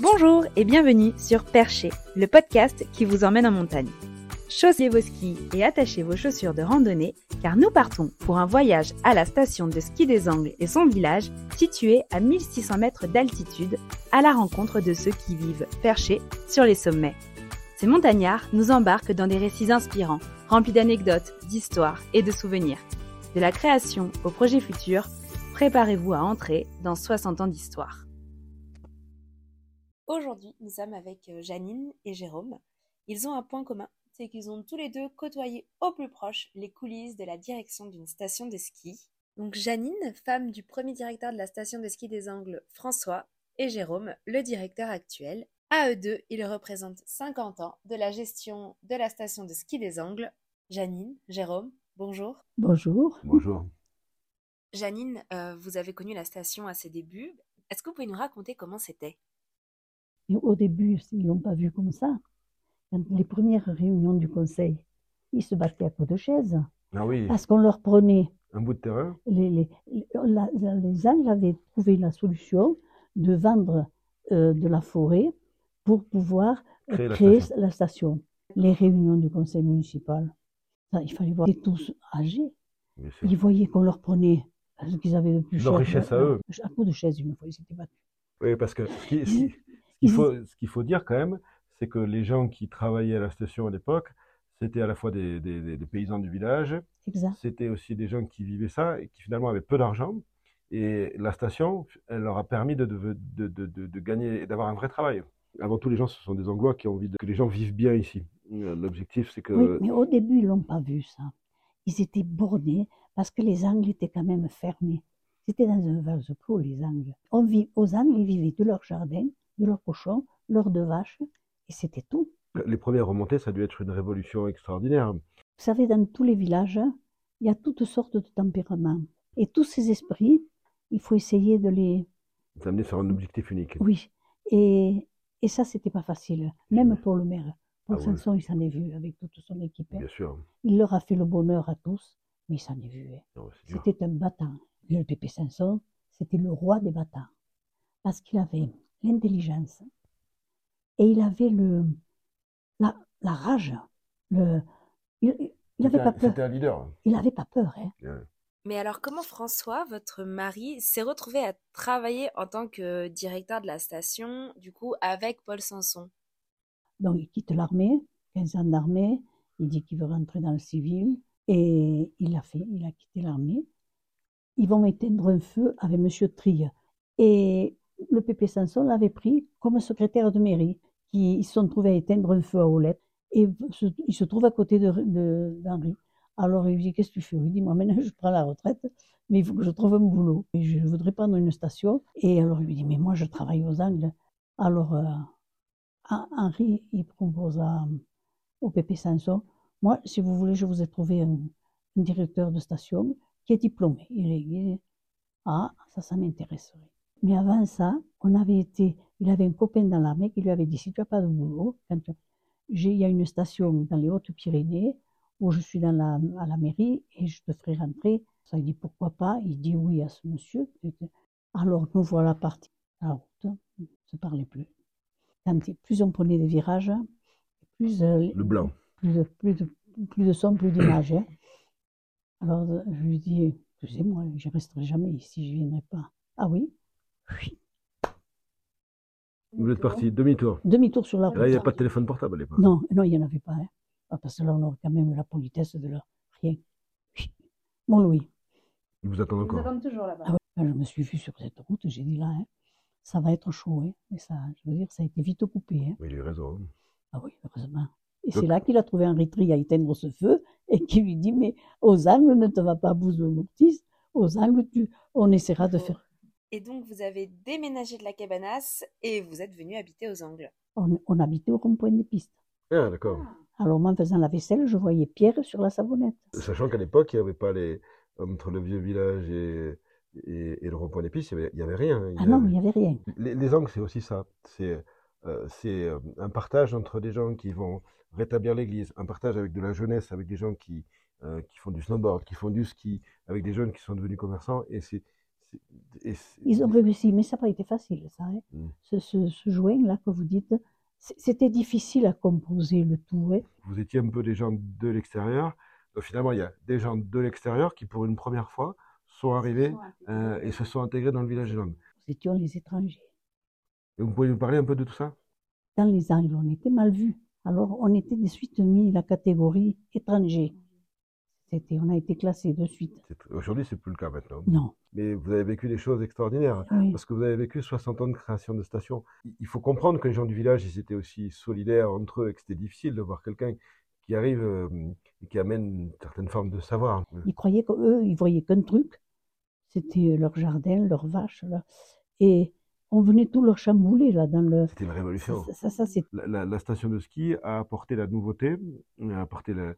Bonjour et bienvenue sur Percher, le podcast qui vous emmène en montagne. Chaussez vos skis et attachez vos chaussures de randonnée car nous partons pour un voyage à la station de ski des Angles et son village situé à 1600 mètres d'altitude à la rencontre de ceux qui vivent perchés sur les sommets. Ces montagnards nous embarquent dans des récits inspirants, remplis d'anecdotes, d'histoires et de souvenirs. De la création au projet futur, préparez-vous à entrer dans 60 ans d'histoire. Aujourd'hui, nous sommes avec euh, Janine et Jérôme. Ils ont un point commun, c'est qu'ils ont tous les deux côtoyé au plus proche les coulisses de la direction d'une station de ski. Donc Janine, femme du premier directeur de la station de ski des Angles, François, et Jérôme, le directeur actuel. À eux deux, ils représentent 50 ans de la gestion de la station de ski des Angles. Janine, Jérôme, bonjour. Bonjour. Bonjour. Janine, euh, vous avez connu la station à ses débuts. Est-ce que vous pouvez nous raconter comment c'était? Au début, ils l'ont pas vu comme ça. Quand les premières réunions du conseil, ils se battaient à coups de chaise Ah oui, parce qu'on leur prenait. un bout de terrain. Les, les, les, la- les Angles avaient trouvé la solution de vendre euh, de la forêt pour pouvoir euh, Créer la station. la station. Les réunions du conseil municipal, ça, il fallait voir. Ils étaient tous âgés. Ils voyaient qu'on leur prenait ce qu'ils avaient de plus Leur cher. richesse à eux. À coups de chaise, une fois, ils s'étaient battus. Oui, parce que ce qu'il faut, ce qu'il faut dire quand même, c'est que les gens qui travaillaient à la station à l'époque, c'était à la fois des, des- paysans du village, c'était aussi des gens qui vivaient ça et qui finalement avaient peu d'argent. Et la station, elle leur a permis de, de, de, de- de- gagner et d'avoir un vrai travail. Avant tout, les gens, ce sont des Anglois qui ont envie que les gens vivent bien ici. Euh, L'objectif, c'est que Oui, mais au début, ils l'ont pas vu, ça. Ils étaient bornés parce que les angles étaient quand même fermés. C'était dans un vase clos, les angles. On vit, aux angles, ils vivaient de leur jardin, de leurs cochons, leurs deux vaches, et c'était tout. les premières remontées, ça a dû être une révolution extraordinaire. Vous savez, dans tous les villages, il y a toutes sortes de tempéraments. Et tous ces esprits, il faut essayer de les... Ça a amené sur un objectif unique. Oui. Et, et ça, c'était pas facile. Même pour le maire. Pour Ah oui. Sanson, il s'en est vu avec toute son équipe. Bien sûr. Il leur a fait le bonheur à tous, mais il s'en est vu. hein. C'était un battant. Le Pépé Sanson, c'était le roi des battants. Parce qu'il avait l'intelligence et il avait le, la, la rage. Le, il n'avait pas un- peur. C'était un leader. Il n'avait pas peur. Hein. Ouais. Mais alors, comment François, votre mari, s'est retrouvé à travailler en tant que directeur de la station, du coup, avec Paul Sanson? Donc il quitte l'armée, 15 ans d'armée, il dit qu'il veut rentrer dans le civil, et il l'a fait, il a quitté l'armée. Ils vont éteindre un feu avec M. Trille. Et le Pépé Sanson l'avait pris comme secrétaire de mairie, qui ils se sont trouvés à éteindre un feu à Olette, et il se trouve à côté de- de- d'Henri. Alors il lui dit, qu'est-ce que tu fais? Il dit, moi maintenant je prends la retraite, mais il faut que je trouve un boulot. Et je voudrais prendre une station. Et alors il lui dit, mais moi je travaille aux Angles. Alors euh, Hen- Henri, il propose à- au Pépé Sanson, moi, si vous voulez, je vous ai trouvé un, directeur de station qui est diplômé. Il est, il ah, ça, ça m'intéresserait. Mais avant ça, on avait été, il avait un copain dans l'armée qui lui avait dit, si tu n'as pas de boulot, il y a une station dans les Hautes-Pyrénées où je suis dans la, à la mairie et je te ferai rentrer. Ça, il dit, pourquoi pas? Il dit oui à ce monsieur. Alors, nous voilà partis la route, on ne se parlait plus. Plus on prenait des virages, plus, euh, Le blanc. Plus de, plus de, plus de son, plus d'image. hein. Alors, je lui dis, tu sais, moi, je resterai jamais ici, je ne viendrai pas. Ah oui? Oui. Vous êtes parti demi-tour. Demi-tour sur la route. Là, il n'y a pas de téléphone portable à l'époque. Non, non, il n'y en avait pas. hein. Ah, Parce que là, on aurait quand même eu la politesse de leur rien. Mon Louis. Ils vous attendent encore. toujours là-bas. Ah ouais, quand je me suis vue sur cette route, j'ai dit là, hein, ça va être chaud. Hein. Et ça, je veux dire, ça a été vite coupé. Hein. Oui, il a eu raison. Ah oui, heureusement. Et c'est là qu'il a trouvé Henri Tri à éteindre ce feu et qui lui dit Mais aux angles, ne te va pas bouser au mortis. Aux angles, tu... on essaiera de faire. Et donc, vous avez déménagé de la cabanasse et vous êtes venu habiter aux Angles. On, on habitait au rond-point des pistes. Ah, d'accord. Alors, moi, en faisant la vaisselle, je voyais Pierre sur la savonnette. Sachant qu'à l'époque, il n'y avait pas les. Entre le vieux village et, et, et le rond-point d'épices, il n'y avait, il y avait rien. Il Ah non, il n'y avait rien. Les, les angles, c'est aussi ça. C'est c'est euh, un partage entre des gens qui vont rétablir l'église, un partage avec de la jeunesse, avec des gens qui, euh, qui font du snowboard, qui font du ski, avec des jeunes qui sont devenus commerçants. Et c'est Ils ont réussi, mais ça n'a pas été facile, ça. hein. Mm. Ce, ce, ce joint-là que vous dites, c'était difficile à composer le tout. hein. vous étiez un peu des gens de l'extérieur. Donc finalement, il y a des gens de l'extérieur qui, pour une première fois, sont arrivés euh, et se sont intégrés dans le village des Landes. Nous étions les étrangers. Et vous pouvez nous parler un peu de tout ça? Dans les Angles, on était mal vus. Alors, on était de suite mis la catégorie étranger. C'était, on a été classés de suite. Aujourd'hui, c'est plus le cas maintenant. Non. Mais vous avez vécu des choses extraordinaires. Oui. Parce que vous avez vécu 60 ans de création de stations. Il- Il faut comprendre que les gens du village, ils étaient aussi solidaires entre eux et que c'était difficile de voir quelqu'un qui arrive euh, et qui amène une certaine forme de savoir. Ils croyaient qu'eux, ils voyaient qu'un truc. C'était leur jardin, leurs vaches. Là. Et on venait tout leur chambouler là dans le. C'était une révolution. Ça, ça, ça, c'est La, la- la station de ski a apporté la nouveauté, a apporté la-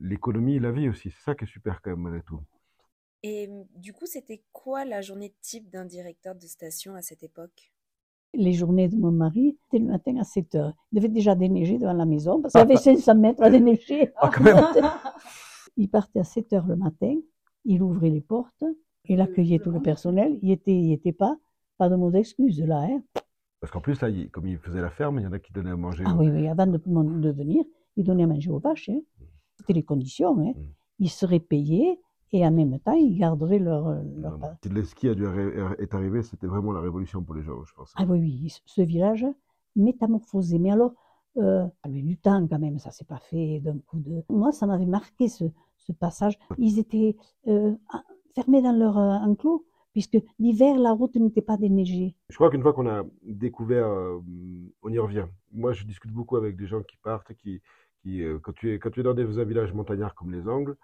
l'économie, la vie aussi. C'est ça qui est super quand même, malgré tout. Et mm, du coup, c'était quoi la journée type d'un directeur de station à cette époque? Les journées de mon mari. C'était le matin à 7 heures. Il devait déjà déneiger devant la maison parce qu'il y avait 500 mètres à déneiger. Ah, quand même. Il partait à 7 heures le matin, il ouvrait les portes, il accueillait tout le personnel. Il était, il était pas, pas de mots d'excuse là. Hein. Parce qu'en plus, là, il- comme il faisait la ferme, il y en a qui donnaient à manger. Ah oui, oui, avant de, de venir, il donnait à manger aux vaches. Hein. C'était les conditions. Hein. Mm. Ils seraient payés et en même temps, ils garderaient leur. leur... Non, non. Si le ski a dû est arrivé, c'était vraiment la révolution pour les gens, je pense. Ah oui, oui, ce- ce village métamorphosé. Mais alors, euh, ça a eu du temps quand même, ça s'est pas fait d'un coup de. Moi, ça m'avait marqué ce, ce passage. Ils étaient euh, fermés dans leur euh, enclos, puisque l'hiver, la route n'était pas déneigée. Je crois qu'une fois qu'on a découvert, euh, on y revient. Moi, je discute beaucoup avec des gens qui partent, qui, qui euh, quand, tu es, quand tu es dans des villages montagnards comme les Angles,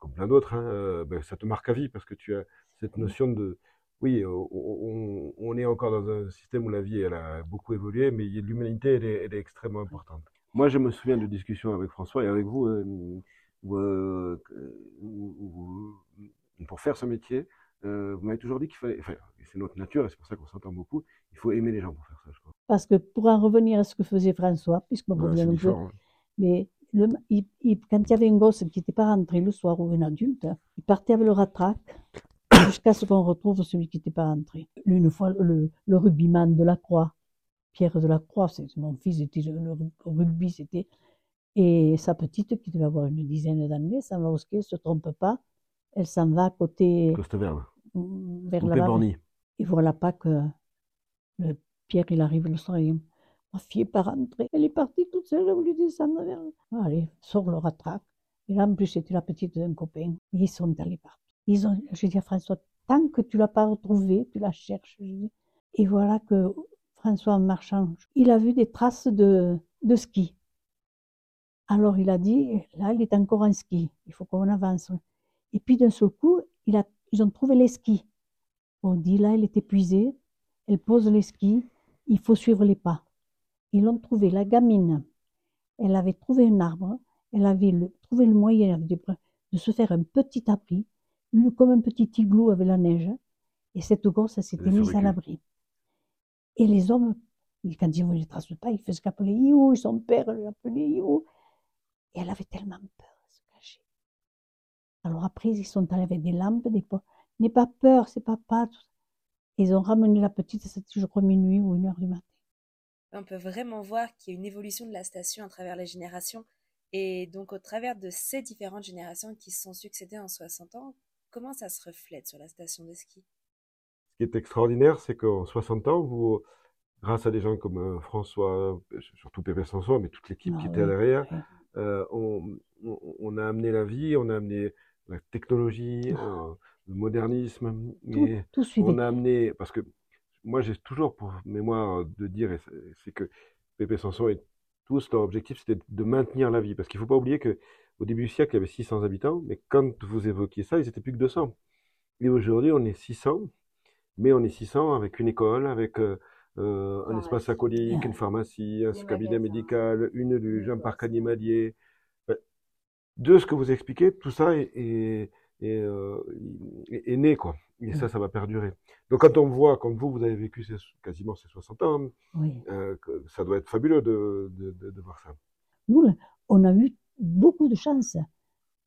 comme plein d'autres, hein, euh, ben, ça te marque à vie parce que tu as cette notion de. Oui, on, est encore dans un système où la vie elle a beaucoup évolué, mais l'humanité elle est, elle est extrêmement importante. Moi, je me souviens de discussions avec François et avec vous, où, où- où- où- pour faire ce métier, euh, vous m'avez toujours dit qu'il fallait, enfin, c'est notre nature et c'est pour ça qu'on s'entend beaucoup, il faut aimer les gens pour faire ça, je crois. Parce que pour en revenir à ce que faisait François, puisque on Ouais, revient un peu, mais le, il- il- quand il y avait un gosse qui n'était pas rentré le soir ou un adulte, il partait avec le ratrac jusqu'à ce qu'on retrouve celui qui n'était pas rentré. Une fois, le, le rugbyman de la Croix, Pierre de la Croix, c'est mon fils était le, rugby, c'était. Et sa petite, qui devait avoir une dizaine d'années, s'en va se trompe pas, elle s'en va à côté, Costeverle. mm, vers Ou la Péborny. et voilà pas que le Pierre, il arrive le soir, il dit, ma fille n'est pas rentrée. Elle est partie toute seule, elle a voulu descendre vers... Ah, Allez, sort le rattrape. Et là, en plus, c'était la petite d'un copain. Et ils sont allés partout. Ils ont, je dis à François, tant que tu l'as pas retrouvée, tu la cherches. Et voilà que François, en marchant, il a vu des traces de, de ski. Alors il a dit, là, il est encore en ski, il faut qu'on avance. Et puis d'un seul coup, il a, ils ont trouvé les skis. On dit, là, elle est épuisée, elle pose les skis, il faut suivre les pas. Ils l'ont trouvé, la gamine. Elle avait trouvé un arbre, elle avait le- trouvé le moyen de, de se faire un petit abri, une- comme un petit igloo avec la neige. Et cette gosse, s'était mise à l'abri. Et les hommes, quand ils voyaient les traces de pas, ils faisaient qu'appeler Iou, et son père l'appelait Iou. Et elle avait tellement peur. Alors après, ils sont allés avec des lampes, des N'aie pas peur, c'est papa. tout. Ils ont ramené la petite, c'était je crois minuit ou une heure du matin. On peut vraiment voir qu'il y a une évolution de la station à travers les générations. Et donc, au travers de ces différentes générations qui se sont succédées en 60 ans, comment ça se reflète sur la station de ski? Ce qui est extraordinaire, c'est qu'en 60 ans, vous, grâce à des gens comme euh, François, euh, surtout Pépé Sanson, mais toute l'équipe Ah qui oui, était derrière, oui. euh, on, on- on a amené la vie, on a amené la technologie, euh, le modernisme, mais tout on a amené, parce que moi j'ai toujours pour mémoire de dire, c'est- que Pépé Sanson et tous, leur objectif c'était de maintenir la vie, parce qu'il ne faut pas oublier que au début du siècle il y avait 600 habitants, mais quand vous évoquiez ça, ils étaient plus que 200. Et aujourd'hui on est 600, mais on est 600 avec une école, avec euh, euh, un espace aquatique, une pharmacie, un cabinet médical, une luge, un parc animalier. De ce que vous expliquez, tout ça est, est, est, euh, est- né, quoi. Et ça, ça va perdurer. Donc quand on voit, quand vous, vous avez vécu ces- quasiment ces 60 ans, Oui. euh, que ça doit être fabuleux de, de, de, de voir ça. Nous, on a eu beaucoup de chance.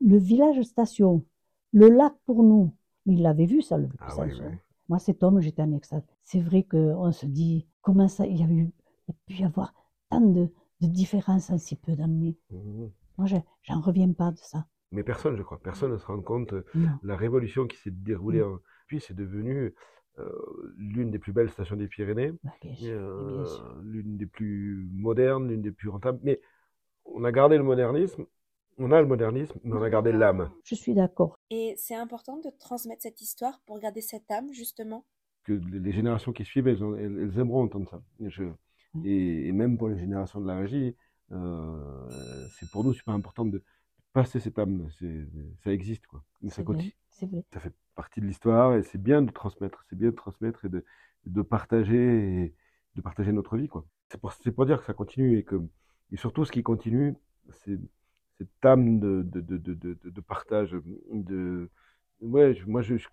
Le village station, le lac pour nous, il l'avait vu, ça, le Ah oui, ça. oui. Moi, cet homme, j'étais en extase. C'est vrai qu'on se dit, comment ça, il y a eu, il y a pu y avoir tant de, différences en si peu d'années. Mhm. Moi, je- j'en reviens pas de ça. Mais personne, je crois, personne ne se rend compte euh, Non. la révolution qui s'est déroulée. En... Puis c'est devenu euh, l'une des plus belles stations des Pyrénées, Bah, euh, l'une des plus modernes, l'une des plus rentables. Mais on a gardé le modernisme, on a le modernisme, mais on a gardé l'âme. Je suis d'accord. Et c'est important de transmettre cette histoire pour garder cette âme, justement? Que les générations qui suivent, elles, ont- elles- elles aimeront entendre ça. Et, je- et- et même pour les générations de la régie, euh, c'est pour nous super important de passer cette âme. Ça existe, quoi. Mais ça continue. vrai, ça fait partie de l'histoire et c'est bien de transmettre, c'est bien de transmettre et de, de partager et de partager notre vie quoi. C'est pour, pour dire que ça continue et que et surtout ce qui continue, c'est cette âme de, de, de, de, de, de partage. De, ouais, je- moi je, je-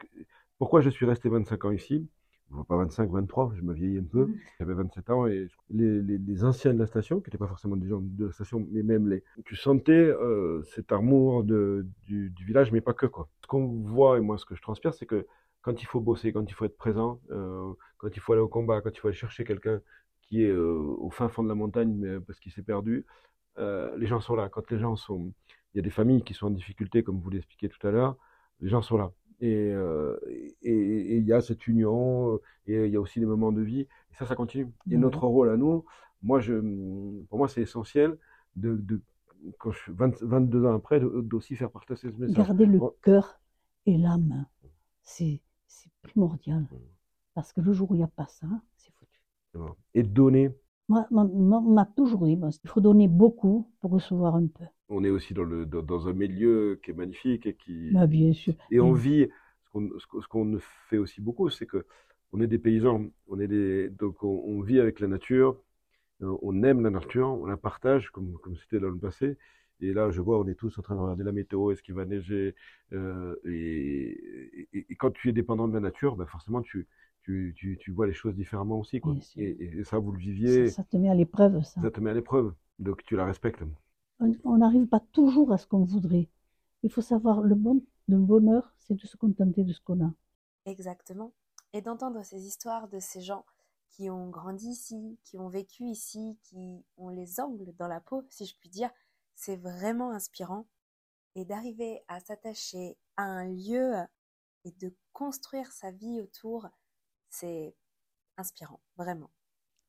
pourquoi je suis resté 25 ans ici? Pas 25, 23, je me vieillis un peu. J'avais 27 ans et les, les, les anciens de la station, qui n'étaient pas forcément des gens de la station, mais même les, tu sentais euh, cet amour de, du, du village, mais pas que quoi. Ce qu'on voit et moi ce que je transpire, c'est que quand il faut bosser, quand il faut être présent, euh, quand il faut aller au combat, quand il faut aller chercher quelqu'un qui est euh, au fin fond de la montagne mais parce qu'il s'est perdu, euh, les gens sont là. Quand les gens sont, il y a des familles qui sont en difficulté, comme vous l'expliquiez tout à l'heure, les gens sont là. Et euh, et- il y a cette union, euh, et il y a aussi des moments de vie. Et ça, ça continue. Et Ouais. notre rôle à nous, moi, je, pour moi, c'est essentiel de, de quand je suis 20 22 ans après, d'aussi faire partager ce message. Garder le cœur et l'âme, c'est primordial. Mm. Parce que le jour où il n'y a pas ça, c'est foutu. Et donner. Moi, on m'a toujours dit, il faut donner beaucoup pour recevoir un peu. On est aussi dans, le, dans, dans un milieu qui est magnifique et qui. Bah, bien sûr. Et on vit, ce qu'on fait aussi beaucoup, c'est que on est des paysans, on est des, donc on, on vit avec la nature, euh, on aime la nature, on la partage comme comme c'était dans le passé. Et là, je vois, on est tous en train de regarder la météo, est-ce qu'il va neiger, euh, et, et, et quand tu es dépendant de la nature, ben forcément tu, tu, tu, tu vois les choses différemment aussi, quoi. Et- et ça, vous le viviez, Ça, ça te met à l'épreuve, ça. ça te met à l'épreuve, donc tu la respectes. On n'arrive pas toujours à ce qu'on voudrait. Il faut savoir, le, bon, le bonheur, c'est de se contenter de ce qu'on a. Exactement. Et d'entendre ces histoires de ces gens qui ont grandi ici, qui ont vécu ici, qui ont les angles dans la peau, si je puis dire, c'est vraiment inspirant. Et d'arriver à s'attacher à un lieu et de construire sa vie autour, c'est inspirant, vraiment.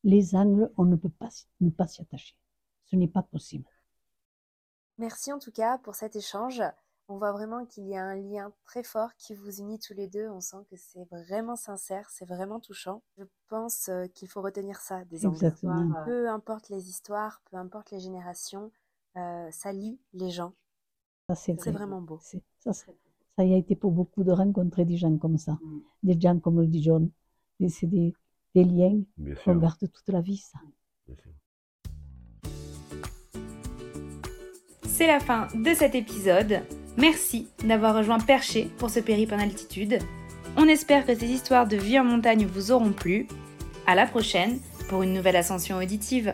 Les angles, on ne peut pas ne pas s'y attacher. Ce n'est pas possible. Merci en tout cas pour cet échange. On voit vraiment qu'il y a un lien très fort qui vous unit tous les deux. On sent que c'est vraiment sincère, c'est vraiment touchant. Je pense euh, qu'il faut retenir ça des histoires. Peu importe les histoires, peu importe les générations, euh, ça lie les gens. Ça, c'est C'est vrai. vraiment beau. Ça, c'est- ça y a été pour beaucoup de rencontrer des gens comme ça. Des gens comme le dit John. C'est des, des liens Bien qu'on sûr. garde toute la vie, ça. C'est la fin de cet épisode. Merci d'avoir rejoint Perché pour ce périple en altitude. On espère que ces histoires de vie en montagne vous auront plu. À la prochaine pour une nouvelle ascension auditive.